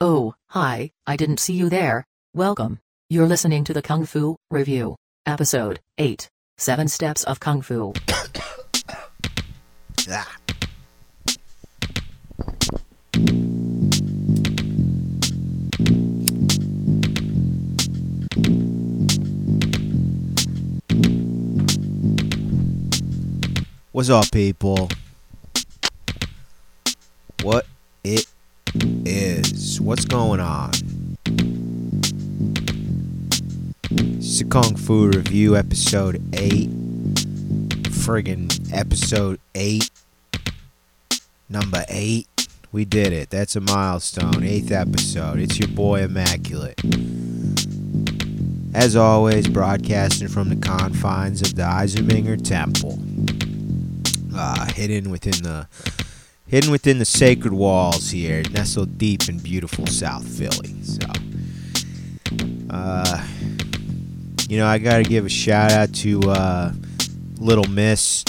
Oh, hi, I didn't see you there. Welcome. You're listening to the Kung Fu Review, Episode 8 Seven Steps of Kung Fu. Ah. What's up, people? What it is? What's going on? It's Kung Fu Review, episode 8. Friggin' episode 8. Number 8. We did it. That's a milestone. Eighth episode. It's your boy Immaculate. As always, broadcasting from the confines of the Eisenmenger Temple. Uh, hidden within the hidden within the sacred walls here, nestled deep in beautiful South Philly. So, uh, you know, I gotta give a shout out to uh, Little Miss.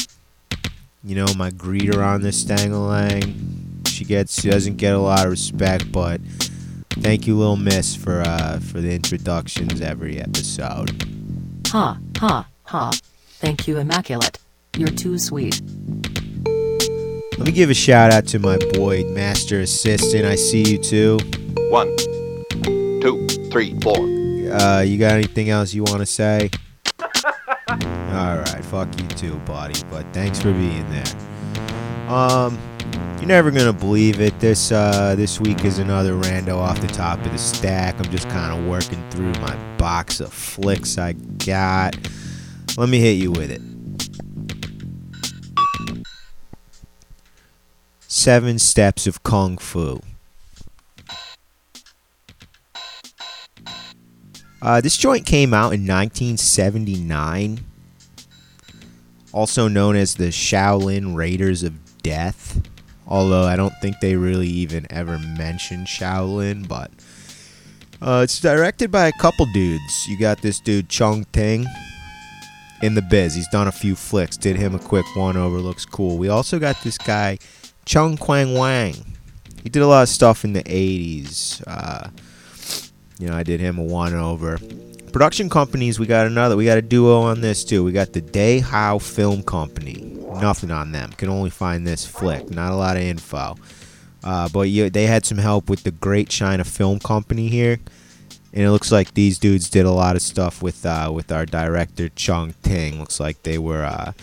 You know, my greeter on this Stangalang. She gets she doesn't get a lot of respect, but thank you, Little Miss, for uh, for the introductions every episode. Ha, ha, ha. Thank you, Immaculate. You're too sweet. Let me give a shout out to my boy, Master Assistant. I see you too. One, two, three, four. Uh, you got anything else you want to say? All right, fuck you too, buddy. But thanks for being there. Um, you're never gonna believe it. This uh, this week is another rando off the top of the stack. I'm just kind of working through my box of flicks I got. Let me hit you with it. Seven Steps of Kung Fu. Uh, this joint came out in 1979, also known as the Shaolin Raiders of Death. Although I don't think they really even ever mentioned Shaolin, but uh, it's directed by a couple dudes. You got this dude Chung Ting in the biz. He's done a few flicks. Did him a quick one over. Looks cool. We also got this guy Chung Kwang Wang. He did a lot of stuff in the 80s. Uh, you know, I did him a one over. Production companies, we got another. We got a duo on this too. We got the Day How Film Company. Nothing on them. Can only find this flick. Not a lot of info. Uh, but yeah, they had some help with the Great China Film Company here, and it looks like these dudes did a lot of stuff with uh, with our director Chung Ting. Looks like they were uh,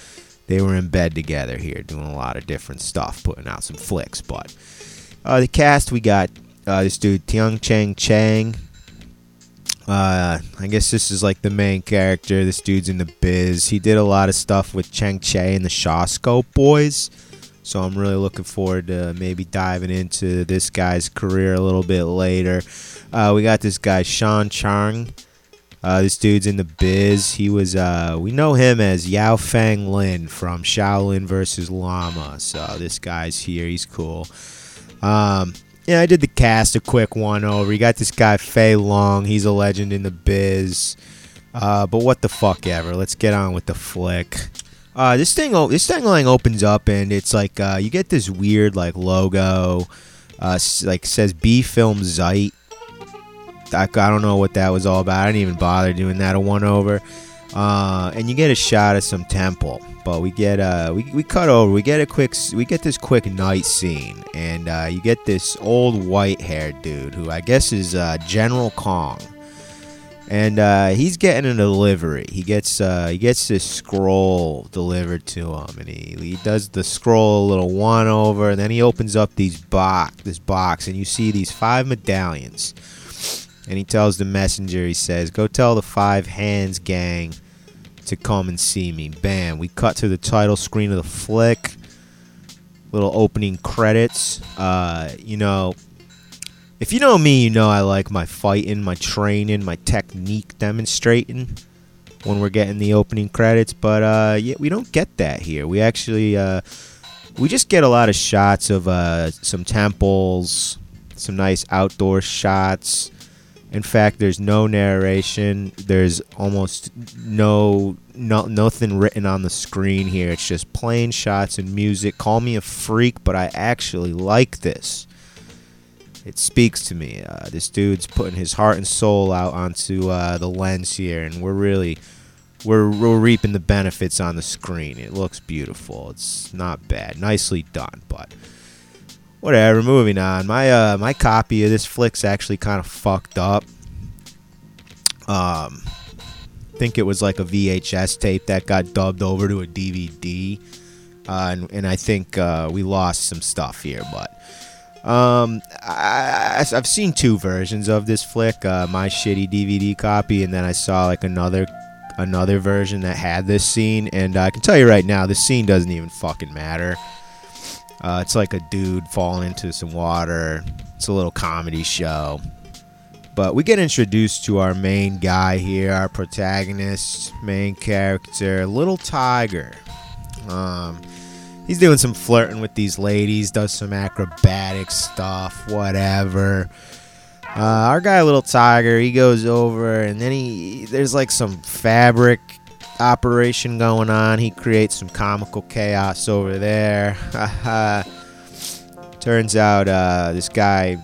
they were in bed together here, doing a lot of different stuff, putting out some flicks. But uh, the cast, we got uh, this dude Tiang Chang Chang. Uh, I guess this is like the main character. This dude's in the biz. He did a lot of stuff with Chang Cheh and the Shaw Scope Boys. So I'm really looking forward to maybe diving into this guy's career a little bit later. Uh, we got this guy Sean Chang. Uh, this dude's in the biz. He was, uh, we know him as Yao Fang Lin from Shaolin versus Lama. So this guy's here. He's cool. Um, yeah, I did the cast a quick one over. You got this guy Fei Long. He's a legend in the biz. Uh, but what the fuck ever. Let's get on with the flick. Uh, this thing, this thing line opens up and it's like uh, you get this weird like logo, uh, like says B Film Zeit. I, I don't know what that was all about. I didn't even bother doing that a one over. Uh, and you get a shot of some temple, but we get uh we, we cut over. We get a quick we get this quick night scene, and uh, you get this old white haired dude who I guess is uh, General Kong, and uh, he's getting a delivery. He gets uh, he gets this scroll delivered to him, and he, he does the scroll a little one over, and then he opens up these box this box, and you see these five medallions. And he tells the messenger, he says, Go tell the Five Hands gang to come and see me. Bam. We cut to the title screen of the flick. Little opening credits. Uh, you know, if you know me, you know I like my fighting, my training, my technique demonstrating when we're getting the opening credits. But uh, yeah, we don't get that here. We actually, uh, we just get a lot of shots of uh, some temples, some nice outdoor shots. In fact, there's no narration. There's almost no, no nothing written on the screen here. It's just plain shots and music. Call me a freak, but I actually like this. it speaks to me. Uh, this dude's putting his heart and soul out onto uh, the lens here, and we're really we're, we're reaping the benefits on the screen. It looks beautiful. It's not bad, nicely done, but whatever. Moving on. My uh my copy of this flick's actually kind of fucked up. Um, think it was like a VHS tape that got dubbed over to a DVD, uh, and, and I think uh, we lost some stuff here, but. Um, I, I've seen two versions of this flick. Uh, my shitty DVD copy, and then I saw like another another version that had this scene. And I can tell you right now, this scene doesn't even fucking matter. Uh, it's like a dude falling into some water. It's a little comedy show. But we get introduced to our main guy here, our protagonist, main character, Little Tiger. Um, he's doing some flirting with these ladies, does some acrobatic stuff, whatever. Uh, our guy, Little Tiger, he goes over, and then he there's like some fabric operation going on. He creates some comical chaos over there. Turns out uh, this guy,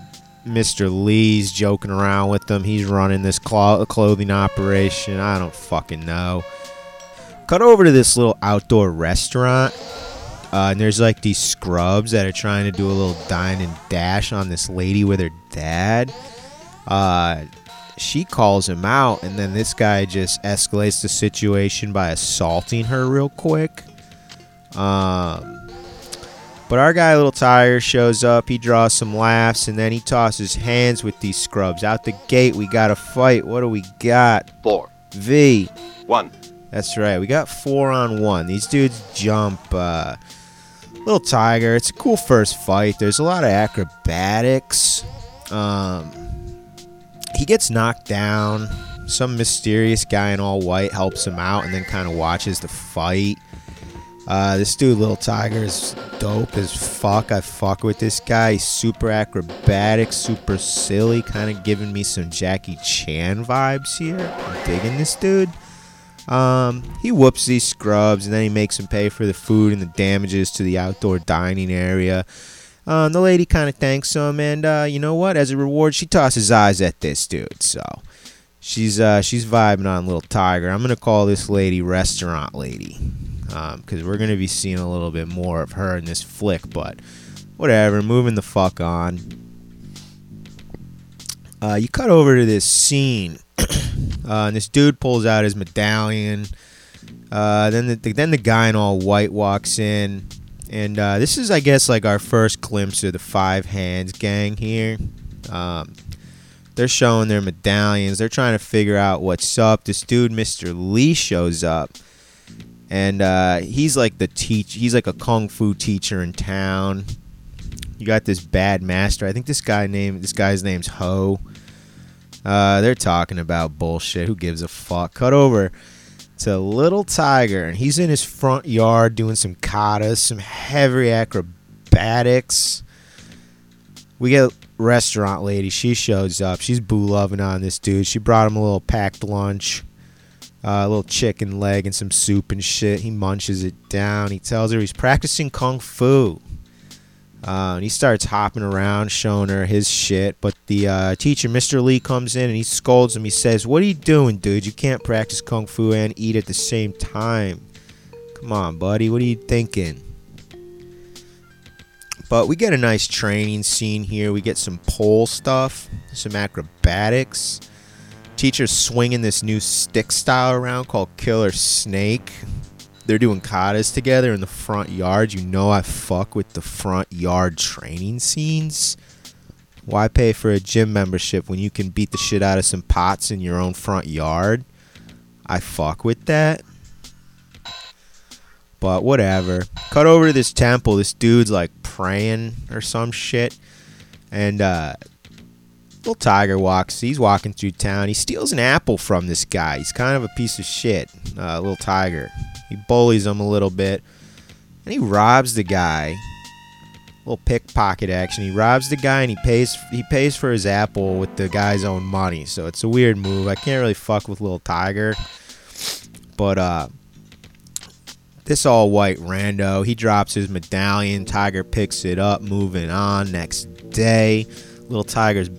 Mr. Lee's joking around with them. He's running this clo- clothing operation. I don't fucking know. Cut over to this little outdoor restaurant. Uh, and there's like these scrubs that are trying to do a little dine and dash on this lady with her dad. Uh, she calls him out, and then this guy just escalates the situation by assaulting her real quick. Um, but our guy, Little Tiger, shows up. He draws some laughs, and then he tosses hands with these scrubs. Out the gate, we got a fight. What do we got? Four. V. One. That's right. We got four on one. These dudes jump. Uh, Little Tiger. It's a cool first fight. There's a lot of acrobatics. Um, he gets knocked down. Some mysterious guy in all white helps him out and then kind of watches the fight. Uh, this dude, Little Tiger, is dope as fuck. I fuck with this guy. He's super acrobatic, super silly, kind of giving me some Jackie Chan vibes here. I'm digging this dude. Um, he whoops these scrubs and then he makes them pay for the food and the damages to the outdoor dining area. Um, the lady kind of thanks him, and uh, you know what? As a reward, she tosses eyes at this dude. So she's uh, she's vibing on little Tiger. I'm gonna call this lady Restaurant Lady because um, we're gonna be seeing a little bit more of her in this flick. But whatever, moving the fuck on. Uh, you cut over to this scene, uh, and this dude pulls out his medallion. Uh, then the, then the guy in all white walks in. And uh, this is, I guess, like our first glimpse of the Five Hands gang here. Um, they're showing their medallions. They're trying to figure out what's up. This dude, Mr. Lee, shows up, and uh, he's like the teach. He's like a kung fu teacher in town. You got this bad master. I think this guy name. This guy's name's Ho. Uh, they're talking about bullshit. Who gives a fuck? Cut over to Little Tiger, and he's in his front yard doing some katas, some heavy acrobatics. We get restaurant lady. She shows up. She's boo loving on this dude. She brought him a little packed lunch, uh, a little chicken leg and some soup and shit. He munches it down. He tells her he's practicing kung fu. Uh, and he starts hopping around, showing her his shit. But the uh, teacher, Mr. Lee, comes in and he scolds him. He says, What are you doing, dude? You can't practice Kung Fu and eat at the same time. Come on, buddy. What are you thinking? But we get a nice training scene here. We get some pole stuff, some acrobatics. Teacher's swinging this new stick style around called Killer Snake they're doing katas together in the front yard. You know I fuck with the front yard training scenes. Why pay for a gym membership when you can beat the shit out of some pots in your own front yard? I fuck with that. But whatever. Cut over to this temple. This dude's like praying or some shit. And uh little tiger walks. He's walking through town. He steals an apple from this guy. He's kind of a piece of shit. Uh, little tiger. He bullies him a little bit. And he robs the guy. Little pickpocket action. He robs the guy and he pays he pays for his apple with the guy's own money. So it's a weird move. I can't really fuck with little Tiger. But uh this all white rando, he drops his medallion. Tiger picks it up, moving on. Next day, little Tiger's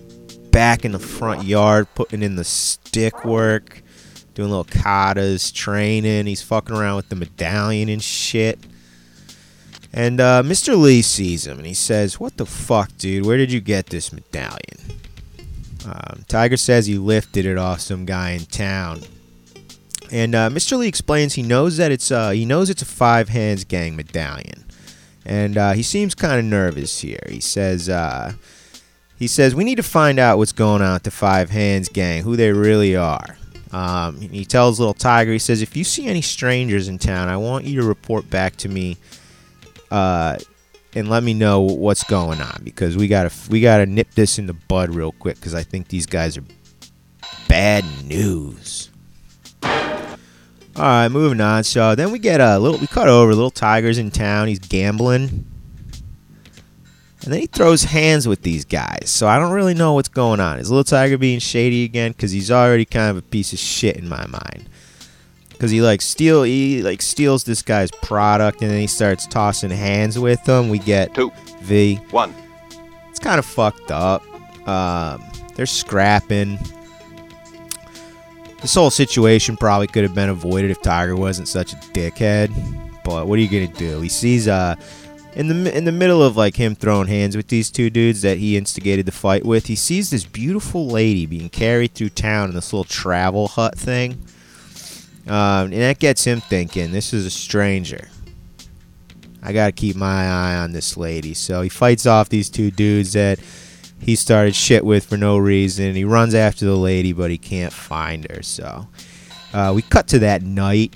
back in the front yard, putting in the stick work, doing little katas, training. He's fucking around with the medallion and shit. And uh, Mr. Lee sees him and he says, What the fuck, dude? Where did you get this medallion? Um, Tiger says he lifted it off some guy in town. And uh, Mr. Lee explains he knows that it's uh, he knows it's a five hands gang medallion, and uh, he seems kind of nervous here. He says uh, he says we need to find out what's going on with the five hands gang, who they really are. Um, he tells little Tiger, he says if you see any strangers in town, I want you to report back to me, uh, and let me know what's going on because we gotta we gotta nip this in the bud real quick because I think these guys are bad news. All right, moving on. So then we get a little. We cut over. Little Tiger's in town. He's gambling, and then he throws hands with these guys. So I don't really know what's going on. Is Little Tiger being shady again? Because he's already kind of a piece of shit in my mind. Because he like steal, he like steals this guy's product, and then he starts tossing hands with them. We get Two. V. One. It's kind of fucked up. Um, they're scrapping. This whole situation probably could have been avoided if Tiger wasn't such a dickhead. But what are you gonna do? He sees uh in the in the middle of like him throwing hands with these two dudes that he instigated the fight with. He sees this beautiful lady being carried through town in this little travel hut thing. Um, and that gets him thinking, this is a stranger. I gotta keep my eye on this lady. So he fights off these two dudes that he started shit with for no reason. He runs after the lady, but he can't find her. So uh, we cut to that night.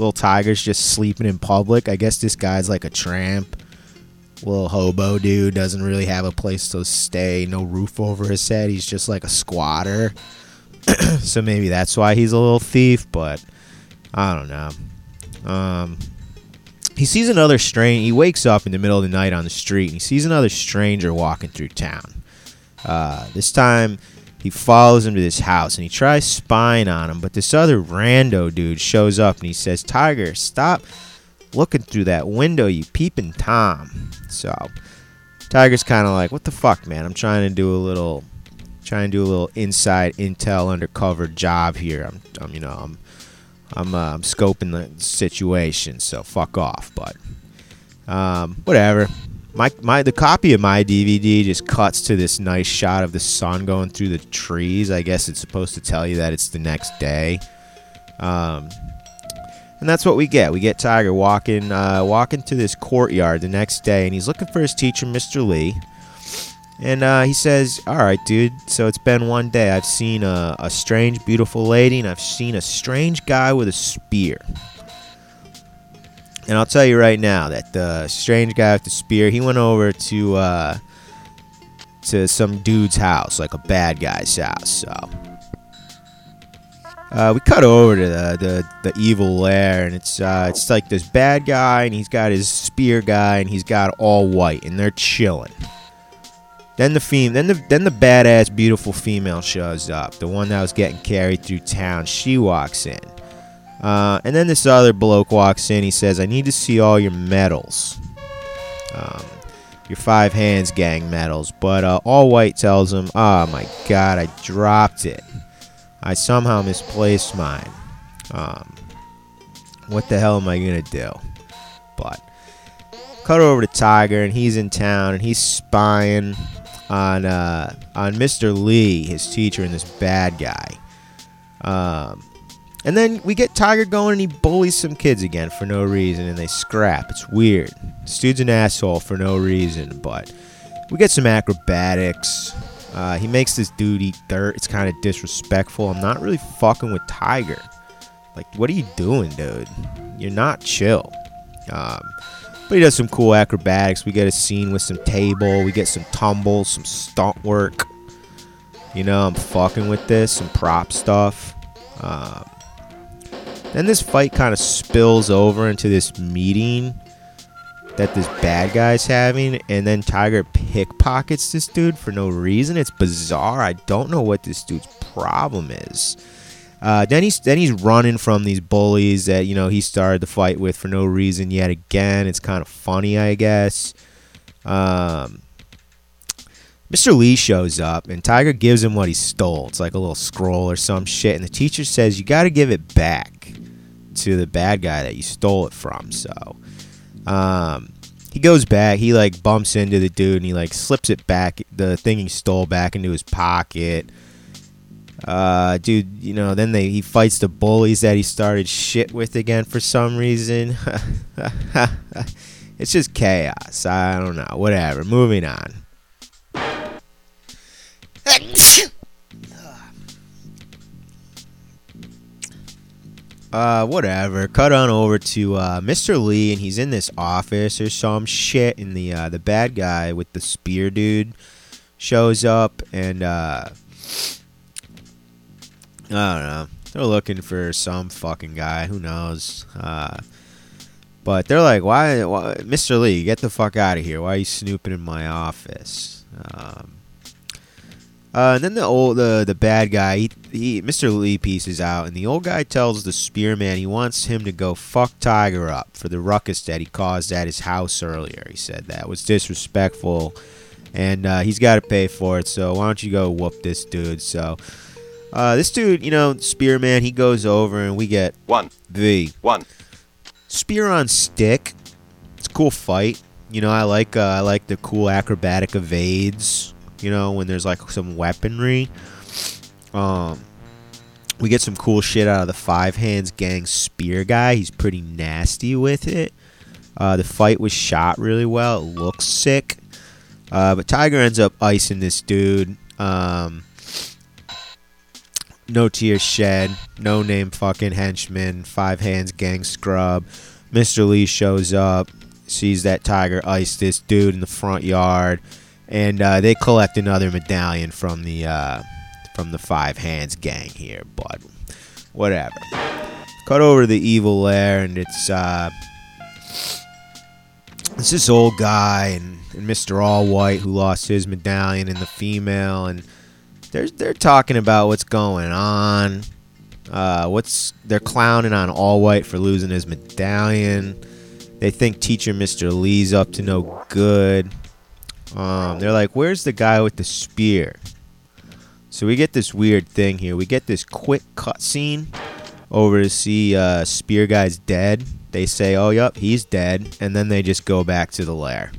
Little Tiger's just sleeping in public. I guess this guy's like a tramp. Little hobo dude doesn't really have a place to stay, no roof over his head. He's just like a squatter. so maybe that's why he's a little thief, but I don't know. Um, he sees another stranger. He wakes up in the middle of the night on the street and he sees another stranger walking through town. Uh, this time, he follows him to this house and he tries spying on him, but this other rando dude shows up and he says, Tiger, stop looking through that window, you peeping Tom. So, Tiger's kind of like, what the fuck, man? I'm trying to do a little, trying to do a little inside intel undercover job here. I'm, I'm you know, I'm I'm, uh, I'm scoping the situation, so fuck off. But um, whatever. My my the copy of my DVD just cuts to this nice shot of the sun going through the trees. I guess it's supposed to tell you that it's the next day. Um, and that's what we get. We get Tiger walking uh, walking to this courtyard the next day, and he's looking for his teacher, Mr. Lee. And uh, he says, All right, dude, so it's been one day. I've seen a, a strange, beautiful lady, and I've seen a strange guy with a spear. And I'll tell you right now that the strange guy with the spear, he went over to uh, to some dude's house, like a bad guy's house. So uh, we cut over to the, the, the evil lair, and it's uh, it's like this bad guy, and he's got his spear guy, and he's got all white, and they're chilling. Then the fem- then the then the badass beautiful female shows up, the one that was getting carried through town. She walks in, uh, and then this other bloke walks in. He says, "I need to see all your medals, um, your five hands gang medals." But uh, all white tells him, "Oh my God, I dropped it. I somehow misplaced mine. Um, what the hell am I gonna do?" But cut over to Tiger, and he's in town, and he's spying on uh, on Mr. Lee, his teacher, and this bad guy. Um, and then we get Tiger going, and he bullies some kids again for no reason, and they scrap. It's weird. This dude's an asshole for no reason, but we get some acrobatics. Uh, he makes this dude eat dirt. It's kind of disrespectful. I'm not really fucking with Tiger. Like, what are you doing, dude? You're not chill. Um, but he does some cool acrobatics. We get a scene with some table. We get some tumbles, some stunt work. You know, I'm fucking with this. Some prop stuff. Um, then this fight kind of spills over into this meeting that this bad guy's having, and then Tiger pickpockets this dude for no reason. It's bizarre. I don't know what this dude's problem is. Uh, then he's then he's running from these bullies that you know he started the fight with for no reason yet again. It's kind of funny, I guess. Um, Mr. Lee shows up and Tiger gives him what he stole. It's like a little scroll or some shit. And the teacher says, You got to give it back to the bad guy that you stole it from. So um, he goes back. He like bumps into the dude and he like slips it back, the thing he stole back into his pocket. Uh, dude, you know, then they he fights the bullies that he started shit with again for some reason. it's just chaos. I don't know. Whatever. Moving on. Uh, whatever. Cut on over to uh, Mr. Lee, and he's in this office or some shit. And the uh, the bad guy with the spear dude shows up, and uh, I don't know. They're looking for some fucking guy. Who knows? Uh, but they're like, why, why, Mr. Lee, get the fuck out of here. Why are you snooping in my office? Um, uh, and then the old, the the bad guy, he, he, Mr. Lee pieces out, and the old guy tells the spearman he wants him to go fuck Tiger up for the ruckus that he caused at his house earlier. He said that was disrespectful, and uh, he's got to pay for it. So why don't you go whoop this dude? So uh, this dude, you know, spearman, he goes over, and we get One. V One. spear on stick. It's a cool fight. You know, I like uh, I like the cool acrobatic evades. You know, when there's like some weaponry. Um, we get some cool shit out of the Five Hands Gang spear guy. He's pretty nasty with it. Uh, the fight was shot really well. It looks sick. Uh, but Tiger ends up icing this dude. Um, no tears shed. No name fucking henchman. Five Hands Gang scrub. Mr. Lee shows up, sees that Tiger iced this dude in the front yard, and uh, they collect another medallion from the uh, from the Five Hands Gang here. But whatever. Cut over to the evil lair, and it's uh, it's this old guy and, and Mr. All White who lost his medallion, and the female, and they're they're talking about what's going on. Uh, what's they're clowning on All White for losing his medallion. They think teacher Mr. Lee's up to no good. Um, they're like, "Where's the guy with the spear?" So we get this weird thing here. We get this quick cutscene over to see uh, Spear Guy's dead. They say, "Oh, yep, he's dead," and then they just go back to the lair.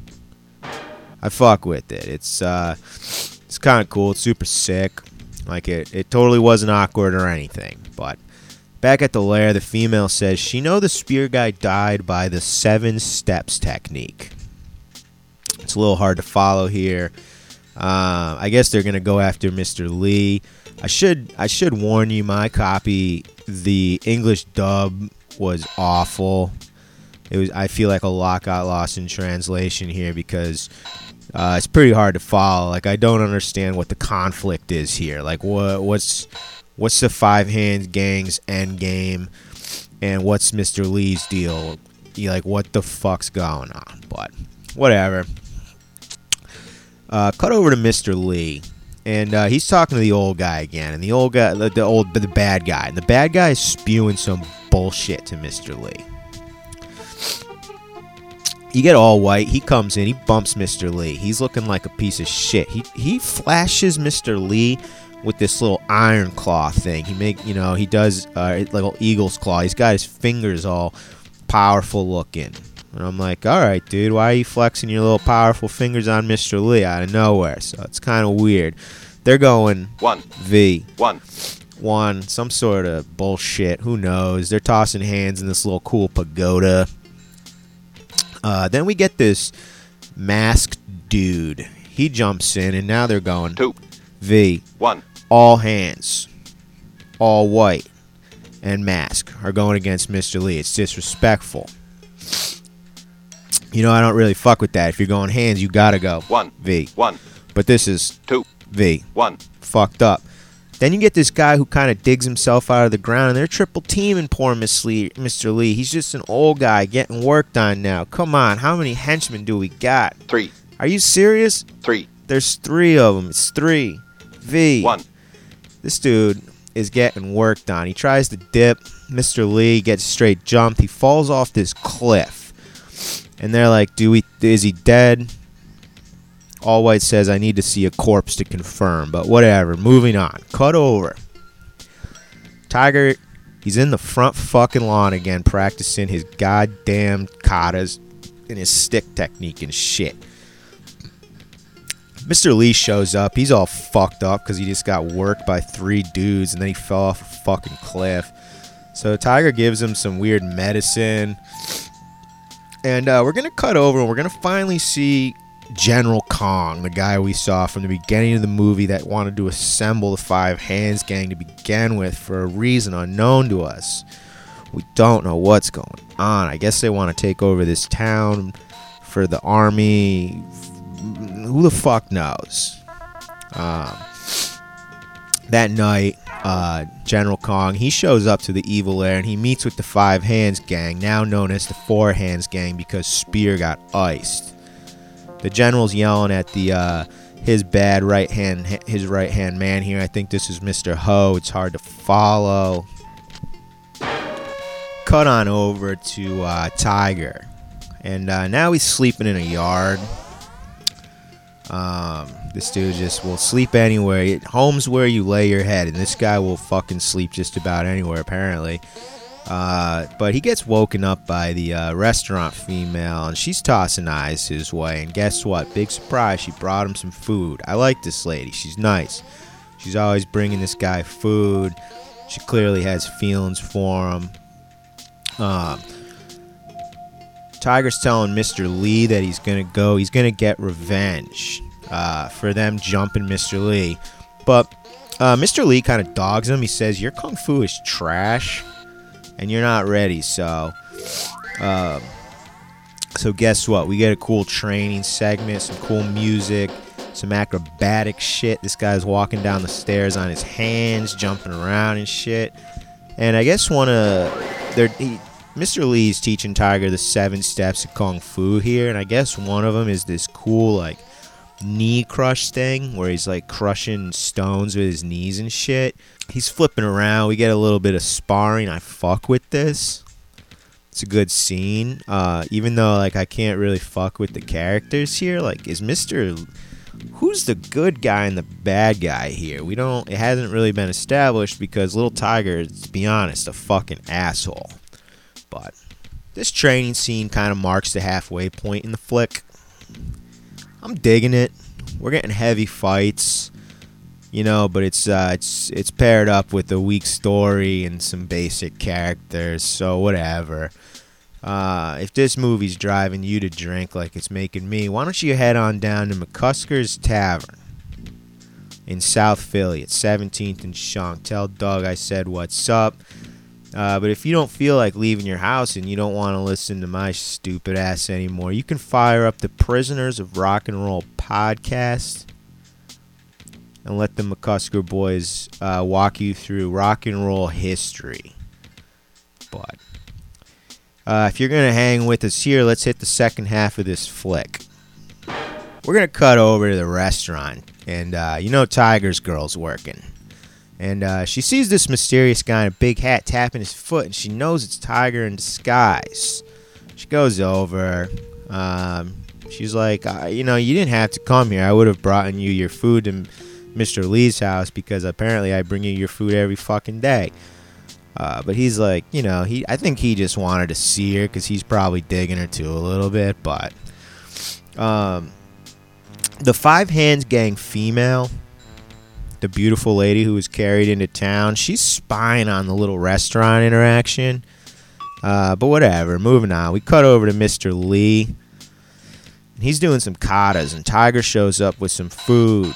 I fuck with it. It's uh, it's kind of cool. It's super sick. Like it, it totally wasn't awkward or anything. But back at the lair, the female says she know the spear guy died by the seven steps technique. It's a little hard to follow here. Uh, I guess they're gonna go after Mr. Lee. I should I should warn you, my copy, the English dub was awful. It was. I feel like a lot got lost in translation here because uh, it's pretty hard to follow. Like I don't understand what the conflict is here. Like what what's what's the five hands gang's end game, and what's Mr. Lee's deal? Like what the fuck's going on? But whatever. Uh, cut over to Mr. Lee, and uh, he's talking to the old guy again, and the old guy, the, the old, the bad guy, and the bad guy is spewing some bullshit to Mr. Lee. You get all white. He comes in. He bumps Mr. Lee. He's looking like a piece of shit. He he flashes Mr. Lee with this little iron claw thing. He make you know he does uh, little eagle's claw. He's got his fingers all powerful looking. And I'm like, all right, dude, why are you flexing your little powerful fingers on Mr. Lee out of nowhere? So it's kind of weird. They're going One. V One. one, some sort of bullshit. Who knows? They're tossing hands in this little cool pagoda. Uh, then we get this masked dude. He jumps in, and now they're going Two. V. One. All hands, all white, and mask are going against Mr. Lee. It's disrespectful. You know, I don't really fuck with that. If you're going hands, you gotta go One. V. One. But this is Two. V One. fucked up. Then you get this guy who kind of digs himself out of the ground, and they're triple teaming poor Miss Lee, Mr. Lee. He's just an old guy getting worked on now. Come on, how many henchmen do we got? Three. Are you serious? Three. There's three of them. It's three. V. One. This dude is getting worked on. He tries to dip. Mr. Lee gets straight jumped. He falls off this cliff, and they're like, "Do we? Is he dead? All White says, I need to see a corpse to confirm, but whatever. Moving on. Cut over. Tiger, he's in the front fucking lawn again, practicing his goddamn katas and his stick technique and shit. Mr. Lee shows up. He's all fucked up because he just got worked by three dudes and then he fell off a fucking cliff. So Tiger gives him some weird medicine. And uh, we're going to cut over and we're going to finally see General Kong, the guy we saw from the beginning of the movie that wanted to assemble the Five Hands Gang to begin with for a reason unknown to us. We don't know what's going on. I guess they want to take over this town for the army. Who the fuck knows? Um, that night, uh, General Kong he shows up to the Evil Air and he meets with the Five Hands Gang, now known as the Four Hands Gang because Spear got iced. The general's yelling at the uh, his bad right hand his right hand man here. I think this is Mr. Ho. It's hard to follow. Cut on over to uh, Tiger, and uh, now he's sleeping in a yard. Um, this dude just will sleep anywhere. Home's where you lay your head, and this guy will fucking sleep just about anywhere apparently. Uh, but he gets woken up by the uh, restaurant female, and she's tossing eyes his way. And guess what? Big surprise, she brought him some food. I like this lady. She's nice. She's always bringing this guy food. She clearly has feelings for him. Uh, Tiger's telling Mr. Lee that he's gonna go. He's gonna get revenge uh, for them jumping Mr. Lee. But uh, Mr. Lee kind of dogs him. He says, "Your kung fu is trash." and you're not ready. So, uh, so guess what? We get a cool training segment, some cool music, some acrobatic shit. This guy's walking down the stairs on his hands, jumping around and shit. And I guess one of their Mr. Lee's teaching Tiger the seven steps of kung fu here, and I guess one of them is this cool like knee crush thing where he's like crushing stones with his knees and shit. He's flipping around. We get a little bit of sparring. I fuck with this. It's a good scene. Uh, even though like I can't really fuck with the characters here. Like is Mr. Who's the good guy and the bad guy here? We don't it hasn't really been established because Little Tiger to be honest, a fucking asshole. But this training scene kind of marks the halfway point in the flick. I'm digging it. We're getting heavy fights, you know, but it's uh, it's it's paired up with a weak story and some basic characters. So whatever. Uh, if this movie's driving you to drink like it's making me, why don't you head on down to McCusker's Tavern in South Philly at 17th and Shunk. Tell Doug I said what's up. Uh, but if you don't feel like leaving your house and you don't want to listen to my stupid ass anymore, you can fire up the Prisoners of Rock and Roll podcast and let the McCusker boys uh, walk you through rock and roll history. But uh, if you're going to hang with us here, let's hit the second half of this flick. We're going to cut over to the restaurant, and uh, you know Tiger's girl's working. And uh, she sees this mysterious guy in a big hat tapping his foot, and she knows it's Tiger in disguise. She goes over. Um, she's like, you know, you didn't have to come here. I would have brought you your food to Mr. Lee's house because apparently I bring you your food every fucking day. Uh, but he's like, you know, he I think he just wanted to see her because he's probably digging her too a little bit. But um, the Five Hands Gang female the beautiful lady who was carried into town. She's spying on the little restaurant interaction. Uh, but whatever, moving on. We cut over to Mr. Lee. He's doing some katas, and Tiger shows up with some food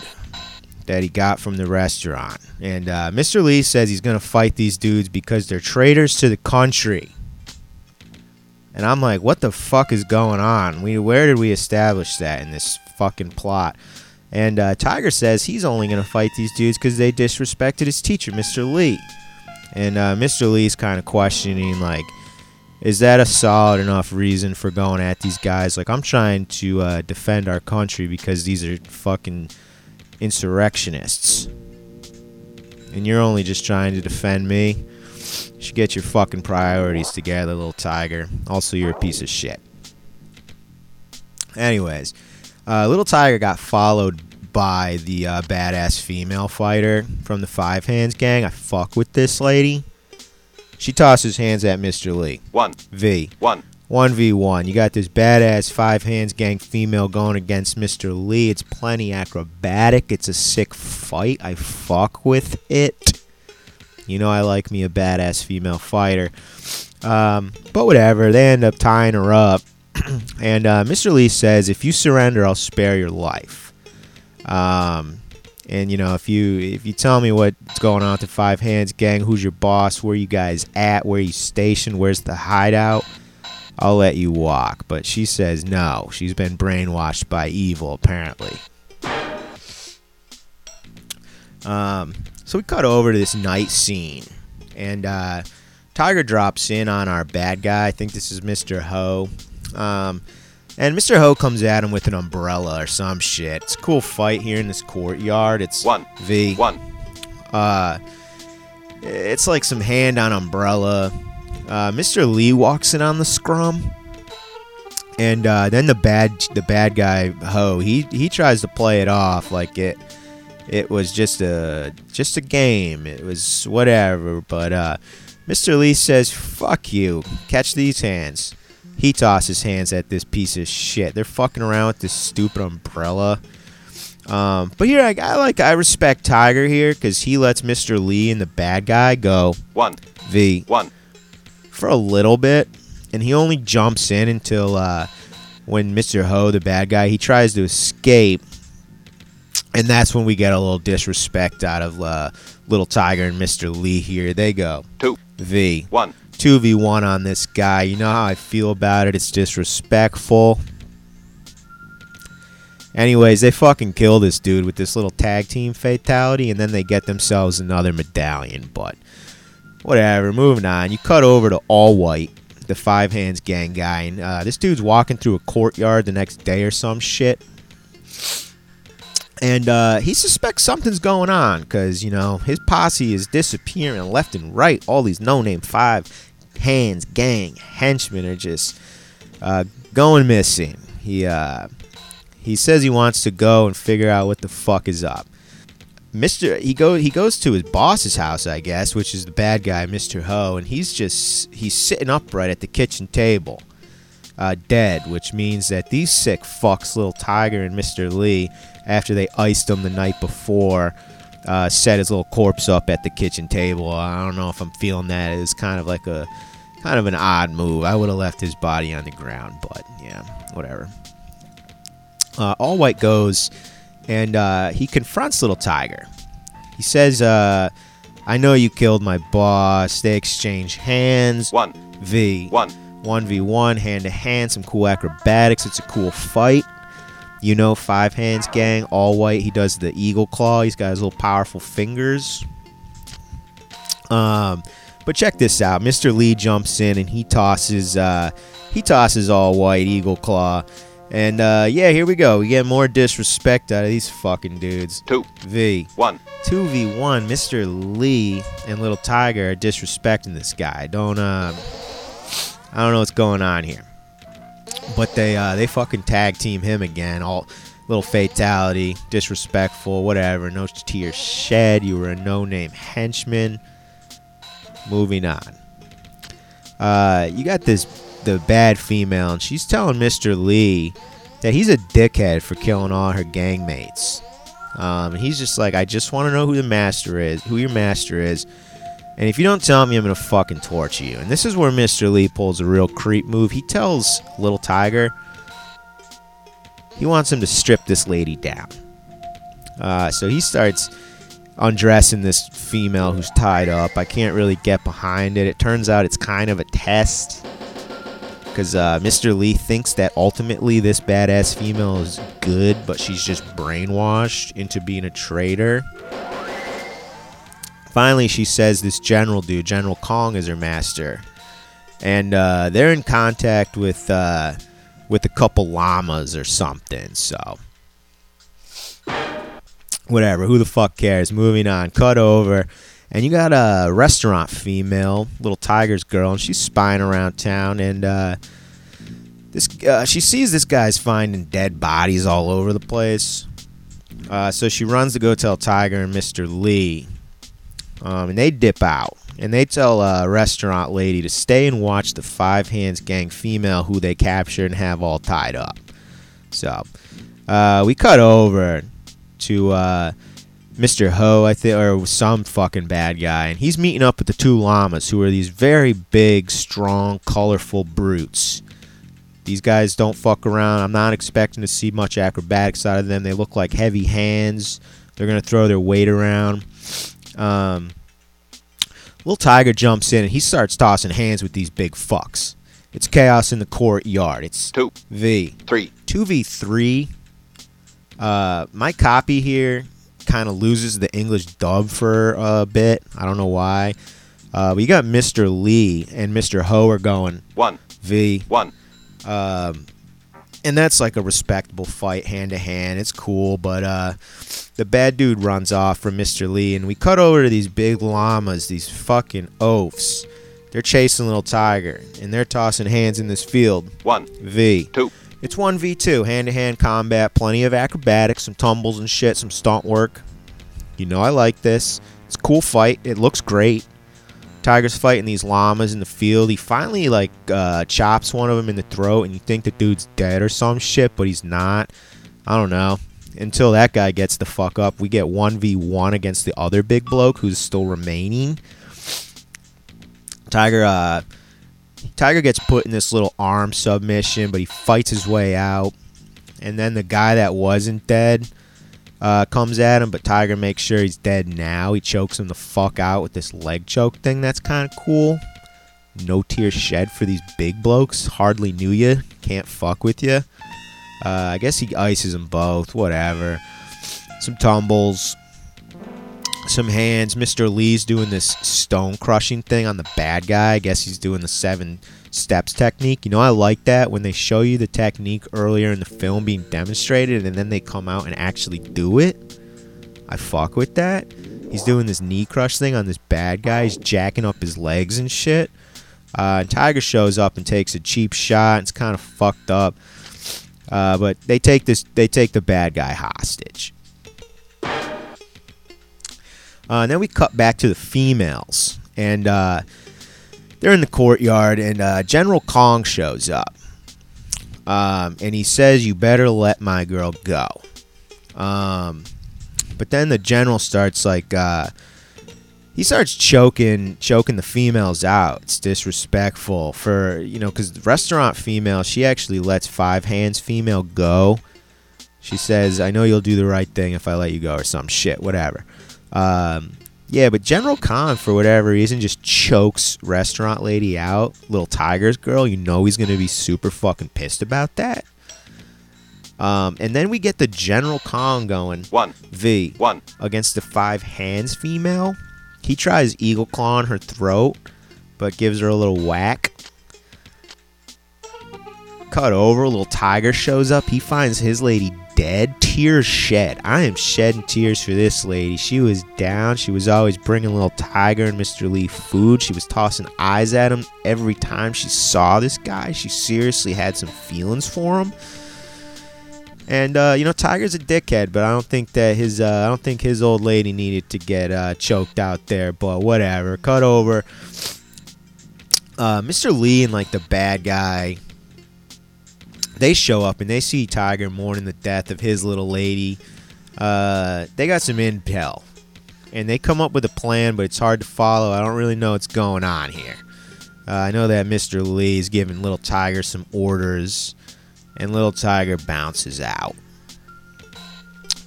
that he got from the restaurant. And uh, Mr. Lee says he's going to fight these dudes because they're traitors to the country. And I'm like, what the fuck is going on? We, where did we establish that in this fucking plot? And uh, Tiger says he's only going to fight these dudes because they disrespected his teacher, Mr. Lee. And uh, Mr. Lee's kind of questioning, like, is that a solid enough reason for going at these guys? Like, I'm trying to uh, defend our country because these are fucking insurrectionists. And you're only just trying to defend me. You should get your fucking priorities together, little tiger. Also, you're a piece of shit. Anyways, Uh, Little Tiger got followed by the uh, badass female fighter from the Five Hands gang. I fuck with this lady. She tosses hands at Mr. Lee. One. V. One. 1v1. You got this badass Five Hands gang female going against Mr. Lee. It's plenty acrobatic. It's a sick fight. I fuck with it. You know, I like me a badass female fighter. Um, but whatever. They end up tying her up. and uh, Mr. Lee says, if you surrender, I'll spare your life. Um, and you know, if you if you tell me what's going on with the Five Hands gang, who's your boss, where you guys at, where you stationed, where's the hideout, I'll let you walk. But she says no. She's been brainwashed by evil, apparently. Um, so we cut over to this night scene, and uh, Tiger drops in on our bad guy. I think this is Mr. Ho. Um, and Mr. Ho comes at him with an umbrella or some shit. It's a cool fight here in this courtyard. It's One. V. One. Uh, it's like some hand on umbrella. Uh, Mr. Lee walks in on the scrum, and uh, then the bad the bad guy Ho he he tries to play it off like it it was just a just a game. It was whatever. But uh, Mr. Lee says, "Fuck you! Catch these hands." He tosses hands at this piece of shit. They're fucking around with this stupid umbrella. Um, but here, I, I like, I respect Tiger here because he lets Mr. Lee and the bad guy go One. V One. for a little bit, and he only jumps in until uh, when Mr. Ho, the bad guy, he tries to escape, and that's when we get a little disrespect out of uh, Little Tiger and Mr. Lee. Here they go, Two. V. One. 2v1 on this guy. You know how I feel about it. It's disrespectful. Anyways, they fucking kill this dude with this little tag team fatality, and then they get themselves another medallion. But whatever, moving on. You cut over to All White, the Five Hands Gang guy, and uh, this dude's walking through a courtyard the next day or some shit. And uh, he suspects something's going on because, you know, his posse is disappearing left and right. All these no name five hands gang henchmen are just uh, going missing. He, uh, he says he wants to go and figure out what the fuck is up. Mr. He go he goes to his boss's house, I guess, which is the bad guy, Mr. Ho, and he's just he's sitting upright at the kitchen table, uh, dead, which means that these sick fucks, little Tiger and Mr. Lee, after they iced him the night before, uh, set his little corpse up at the kitchen table. I don't know if I'm feeling that. It was kind of like a kind of an odd move. I would have left his body on the ground, but yeah, whatever. Uh, All White goes and uh, he confronts Little Tiger. He says, uh, I know you killed my boss. They exchange hands. One. V. One. 1v1, hand to hand, some cool acrobatics. It's a cool fight. You know, Five Hands Gang, all white. He does the eagle claw. He's got his little powerful fingers. Um, but check this out. Mr. Lee jumps in and he tosses, uh, he tosses all white eagle claw. And uh, yeah, here we go. We get more disrespect out of these fucking dudes. Two. V. One. 2v1 mr lee and little tiger are disrespecting this guy don't um i don't know what's going on here. But they uh they fucking tag team him again all little fatality disrespectful whatever no tears shed you were a no-name henchman. Moving on. Uh you got this the bad female and she's telling mr lee that he's a dickhead for killing all her gang mates um, and he's just like, I just want to know who the master is, who your master is. And if you don't tell me, I'm going to fucking torture you. And this is where Mr. Lee pulls a real creep move. He tells Little Tiger he wants him to strip this lady down. Uh, so he starts undressing this female who's tied up. I can't really get behind it. It turns out it's kind of a test. Because uh, Mr. Lee thinks that ultimately this badass female is good, but she's just brainwashed into being a traitor. Finally, she says this general dude, General Kong, is her master, and uh, they're in contact with uh, with a couple lamas or something. So, whatever. Who the fuck cares? Moving on. Cut over. And you got a restaurant female, little Tiger's girl, and she's spying around town. And uh, this uh, she sees this guy's finding dead bodies all over the place. Uh, so she runs to go tell Tiger and Mr. Lee, um, and they dip out. And they tell a restaurant lady to stay and watch the Five Hands Gang female who they captured and have all tied up. So uh, we cut over to uh, Mr. Ho, I think, or some fucking bad guy, and he's meeting up with the two lamas, who are these very big, strong, colorful brutes. These guys don't fuck around. I'm not expecting to see much acrobatics out of them. They look like heavy hands. They're gonna throw their weight around. Um, Little Tiger jumps in and he starts tossing hands with these big fucks. It's chaos in the courtyard. It's Two. V. Three. 2v3 uh my copy here kind of loses the english dub for a bit i don't know why uh we got mr lee and mr ho are going One. v One. um and that's like a respectable fight hand to hand it's cool but uh the bad dude runs off from mr lee and we cut over to these big lamas these fucking oafs they're chasing little tiger and they're tossing hands in this field One. v Two. it's 1v2, hand to hand combat, plenty of acrobatics, some tumbles and shit, some stunt work. You know I like this. It's a cool fight. It looks great. Tiger's fighting these lamas in the field. He finally like uh, chops one of them in the throat, and you think the dude's dead or some shit, but he's not. I don't know. Until that guy gets the fuck up, we get 1v1 against the other big bloke who's still remaining. Tiger uh, Tiger gets put in this little arm submission, but he fights his way out. And then the guy that wasn't dead uh, comes at him, but Tiger makes sure he's dead now. He chokes him the fuck out with this leg choke thing. That's kind of cool. No tears shed for these big blokes. Hardly knew you. Can't fuck with you. Uh, I guess he ices them both. Whatever. Some tumbles. Some hands. Mr. Lee's doing this stone crushing thing on the bad guy. I guess he's doing the seven steps technique. You know, I like that when they show you the technique earlier in the film being demonstrated and then they come out and actually do it. I fuck with that. He's doing this knee crush thing on this bad guy. He's jacking up his legs and shit. Uh, and Tiger shows up and takes a cheap shot. It's kind of fucked up. Uh, but they take this. They take the bad guy hostage. Uh, then we cut back to the females, and uh, they're in the courtyard, and uh, General Kong shows up, um, and he says, "You better let my girl go." Um, but then the general starts like uh, he starts choking choking the females out. It's disrespectful for you know because the restaurant female she actually lets five hands female go. She says, "I know you'll do the right thing if I let you go," or some shit, whatever. Um, yeah, but General Khan, for whatever reason, just chokes restaurant lady out. Little Tiger's girl, you know he's gonna be super fucking pissed about that. Um, and then we get the General Khan going One. V One. against the five hands female. He tries eagle Claw on her throat, but gives her a little whack. Cut over, a little tiger shows up. He finds his lady dead, tears shed. I am shedding tears for this lady. She was down. She was always bringing little tiger and Mr. Lee food. She was tossing eyes at him every time she saw this guy. She seriously had some feelings for him. And uh, you know, Tiger's a dickhead, but I don't think that his uh, I don't think his old lady needed to get uh, choked out there. But whatever. Cut over. Uh, Mr. Lee and like the bad guy, they show up and they see Tiger mourning the death of his little lady. Uh, they got some intel, and they come up with a plan, but it's hard to follow. I don't really know what's going on here. Uh, I know that Mr. Lee is giving little Tiger some orders and little tiger bounces out.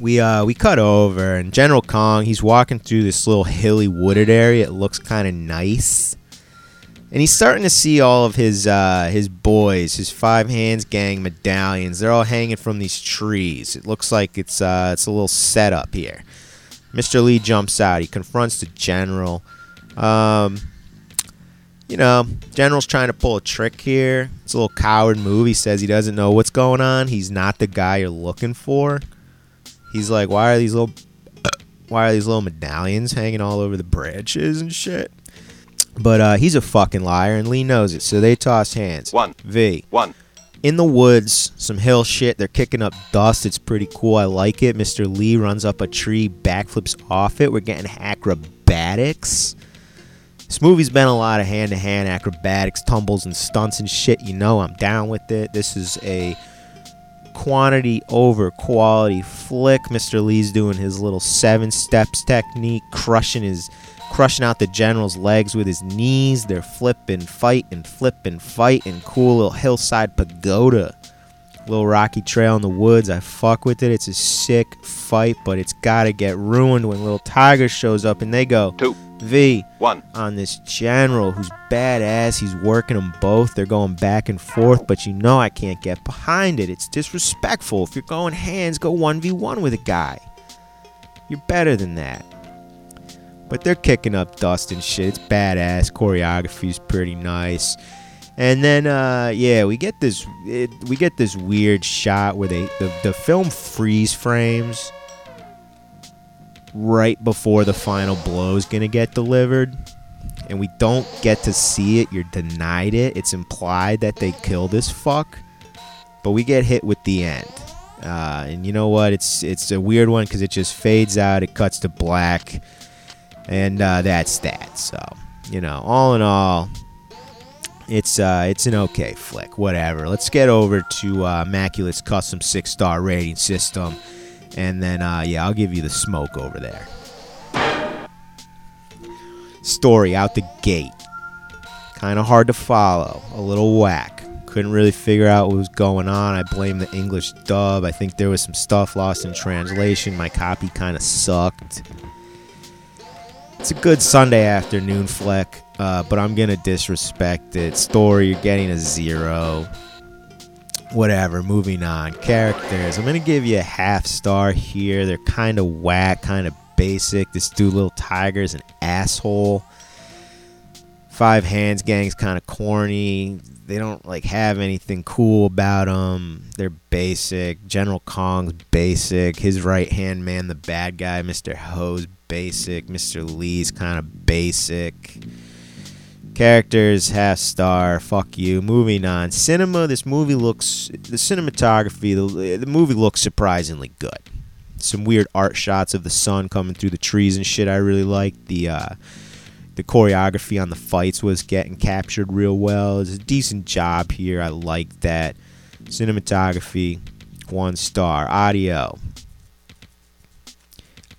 We uh we cut over and General Kong he's walking through this little hilly wooded area. It looks kind of nice. And he's starting to see all of his uh, his boys, his five hands gang medallions. They're all hanging from these trees. It looks like it's uh, it's a little setup here. Mr. Lee jumps out. He confronts the general. Um, you know, General's trying to pull a trick here. It's a little coward move. He says he doesn't know what's going on. He's not the guy you're looking for. He's like, why are these little, why are these little medallions hanging all over the branches and shit? But uh, he's a fucking liar, and Lee knows it. So they toss hands. One. V. One. in the woods, some hill shit. They're kicking up dust. It's pretty cool. I like it. Mr. Lee runs up a tree, backflips off it. We're getting acrobatics. This movie's been a lot of hand to hand acrobatics, tumbles, and stunts and shit. You know, I'm down with it. This is a quantity over quality flick. Mr. Lee's doing his little seven steps technique, crushing his crushing out the general's legs with his knees. They're flipping, fight, and flip and fight, and cool little hillside pagoda. Little rocky trail in the woods. I fuck with it. It's a sick fight, but it's gotta get ruined when little Tiger shows up and they go Two. V One. on this general who's badass. He's working them both. They're going back and forth, but you know I can't get behind it. It's disrespectful. If you're going hands, go 1v1 with a guy. You're better than that. But they're kicking up dust and shit. It's badass. Choreography's pretty nice. And then, uh, yeah, we get this, it, we get this weird shot where they, the, the film freeze frames right before the final blow is gonna get delivered, and we don't get to see it. You're denied it. It's implied that they kill this fuck, but we get hit with the end. Uh, and you know what? It's it's a weird one because it just fades out. It cuts to black, and uh, that's that. So you know, all in all, it's uh, it's an okay flick. Whatever. Let's get over to uh, Immaculate's custom six star rating system, and then uh, yeah, I'll give you the smoke over there. Story out the gate, kind of hard to follow. A little whack. Couldn't really figure out what was going on. I blame the English dub. I think there was some stuff lost in translation. My copy kind of sucked. It's a good Sunday afternoon flick, uh, but I'm gonna disrespect it. Story, you're getting a zero. Whatever. Moving on. Characters. I'm gonna give you a half star here. They're kind of whack, kind of basic. This dude, little Tiger, is an asshole. Five Hands Gang's kind of corny. They don't like have anything cool about them. They're basic. General Kong's basic. His right hand man, the bad guy, Mr. Ho's basic. Mr. Lee's kind of basic. Characters half star. Fuck you. Moving on. Cinema. This movie looks. The cinematography. The, the movie looks surprisingly good. Some weird art shots of the sun coming through the trees and shit. I really like the. Uh, the choreography on the fights was getting captured real well. It's a decent job here. I like that. Cinematography, one star. Audio.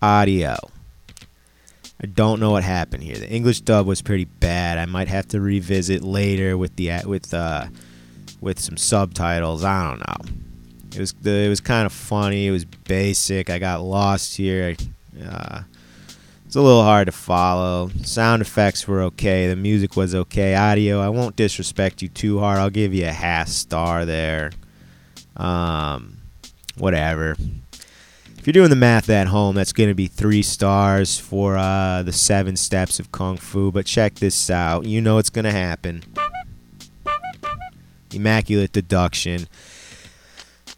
Audio. I don't know what happened here. The English dub was pretty bad. I might have to revisit later with the with uh with some subtitles. I don't know. It was it was kind of funny. It was basic. I got lost here. Uh, it's a little hard to follow. Sound effects were okay. The music was okay. Audio, I won't disrespect you too hard. I'll give you a half star there. Um, whatever. You're doing the math at home, that's going to be three stars for uh, the seven steps of Kung Fu. But check this out. You know it's going to happen. Immaculate deduction.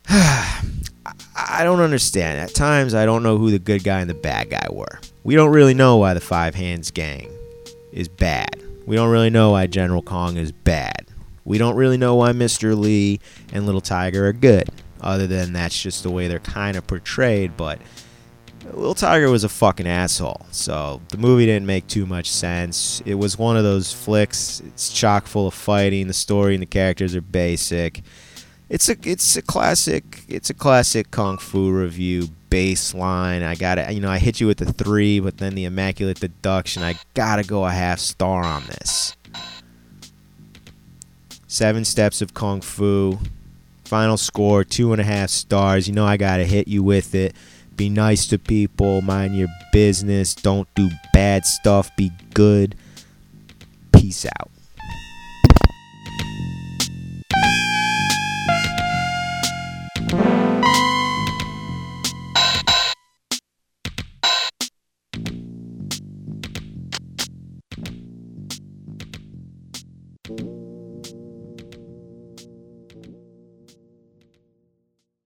I don't understand. At times, I don't know who the good guy and the bad guy were. We don't really know why the Five Hands Gang is bad. We don't really know why General Kong is bad. We don't really know why Mr. Lee and Little Tiger are good. Other than that's just the way they're kind of portrayed, but Little Tiger was a fucking asshole. So the movie didn't make too much sense. It was one of those flicks. It's chock full of fighting. The story and the characters are basic. It's a it's a classic it's a classic kung fu review baseline. I got to you know I hit you with the three, but then the immaculate deduction. I gotta go a half star on this. Seven steps of kung fu. Final score two and a half stars. You know I gotta hit you with it. Be nice to people. Mind your business. Don't do bad stuff. Be good. Peace out.